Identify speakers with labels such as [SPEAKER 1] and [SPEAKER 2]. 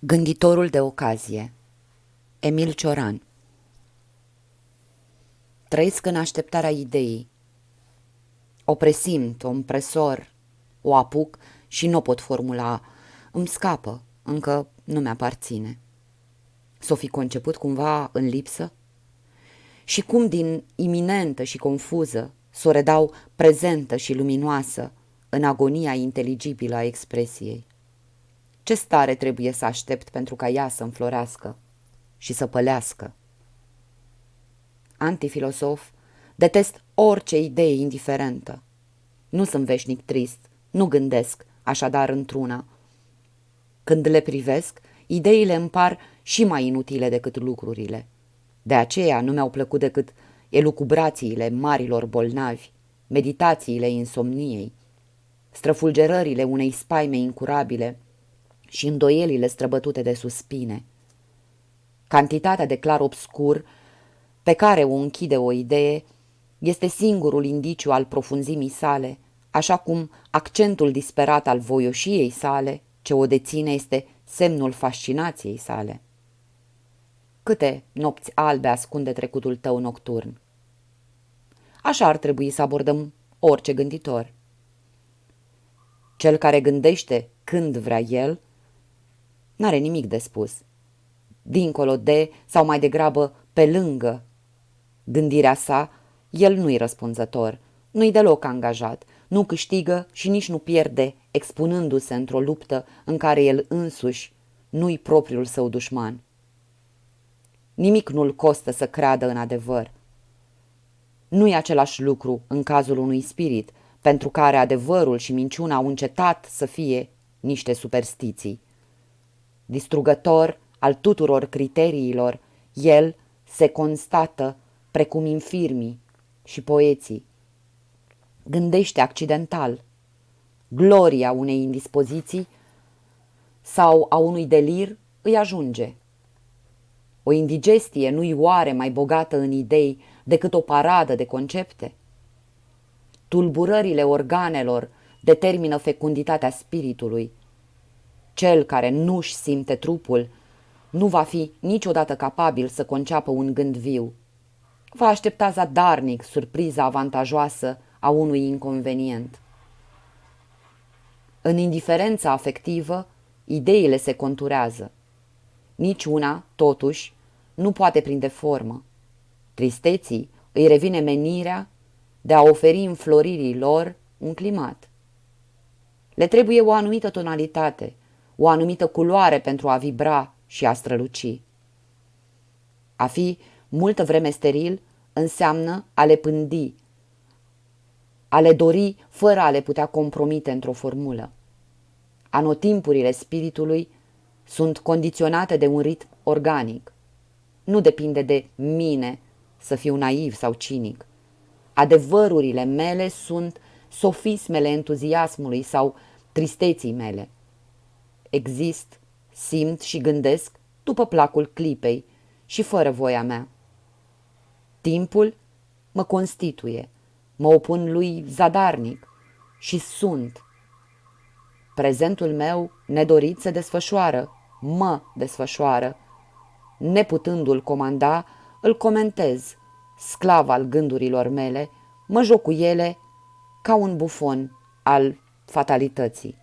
[SPEAKER 1] Gânditorul de ocazie Emil Cioran Trăiesc în așteptarea ideii. O presimt, o împresor, o apuc și nu pot formula. Îmi scapă, încă nu mi-aparține. S-o fi conceput cumva în lipsă? Și cum din iminentă și confuză s-o redau prezentă și luminoasă în agonia inteligibilă a expresiei? Ce stare trebuie să aștept pentru ca ea să înflorească și să pălească? Antifilosof, detest orice idee indiferentă. Nu sunt veșnic trist, nu gândesc, așadar într-una. Când le privesc, ideile îmi par și mai inutile decât lucrurile. De aceea nu mi-au plăcut decât elucubrațiile marilor bolnavi, meditațiile insomniei, străfulgerările unei spaime incurabile, și îndoielile străbătute de suspine. Cantitatea de clar obscur pe care o închide o idee este singurul indiciu al profunzimii sale, așa cum accentul disperat al voioșiei sale, ce o deține, este semnul fascinației sale. Câte nopți albe ascunde trecutul tău nocturn? Așa ar trebui să abordăm orice gânditor. Cel care gândește când vrea el N-are nimic de spus. Dincolo de, sau mai degrabă pe lângă gândirea sa, el nu-i răspunzător, nu-i deloc angajat, nu câștigă și nici nu pierde, expunându-se într-o luptă în care el însuși nu-i propriul său dușman. Nimic nu-l costă să creadă în adevăr. Nu-i același lucru în cazul unui spirit, pentru care adevărul și minciuna au încetat să fie niște superstiții distrugător al tuturor criteriilor, el se constată precum infirmii și poeții. Gândește accidental. Gloria unei indispoziții sau a unui delir îi ajunge. O indigestie nu-i oare mai bogată în idei decât o paradă de concepte? Tulburările organelor determină fecunditatea spiritului, cel care nu-și simte trupul nu va fi niciodată capabil să conceapă un gând viu. Va aștepta zadarnic surpriza avantajoasă a unui inconvenient. În indiferența afectivă, ideile se conturează. Nici una, totuși, nu poate prinde formă. Tristeții îi revine menirea de a oferi înfloririi lor un climat. Le trebuie o anumită tonalitate – o anumită culoare pentru a vibra și a străluci. A fi multă vreme steril înseamnă a le pândi, a le dori fără a le putea compromite într-o formulă. Anotimpurile spiritului sunt condiționate de un ritm organic. Nu depinde de mine să fiu naiv sau cinic. Adevărurile mele sunt sofismele entuziasmului sau tristeții mele. Exist, simt și gândesc după placul clipei și fără voia mea. Timpul mă constituie, mă opun lui zadarnic și sunt. Prezentul meu nedorit se desfășoară, mă desfășoară. Neputându-l comanda, îl comentez, sclav al gândurilor mele, mă joc cu ele ca un bufon al fatalității.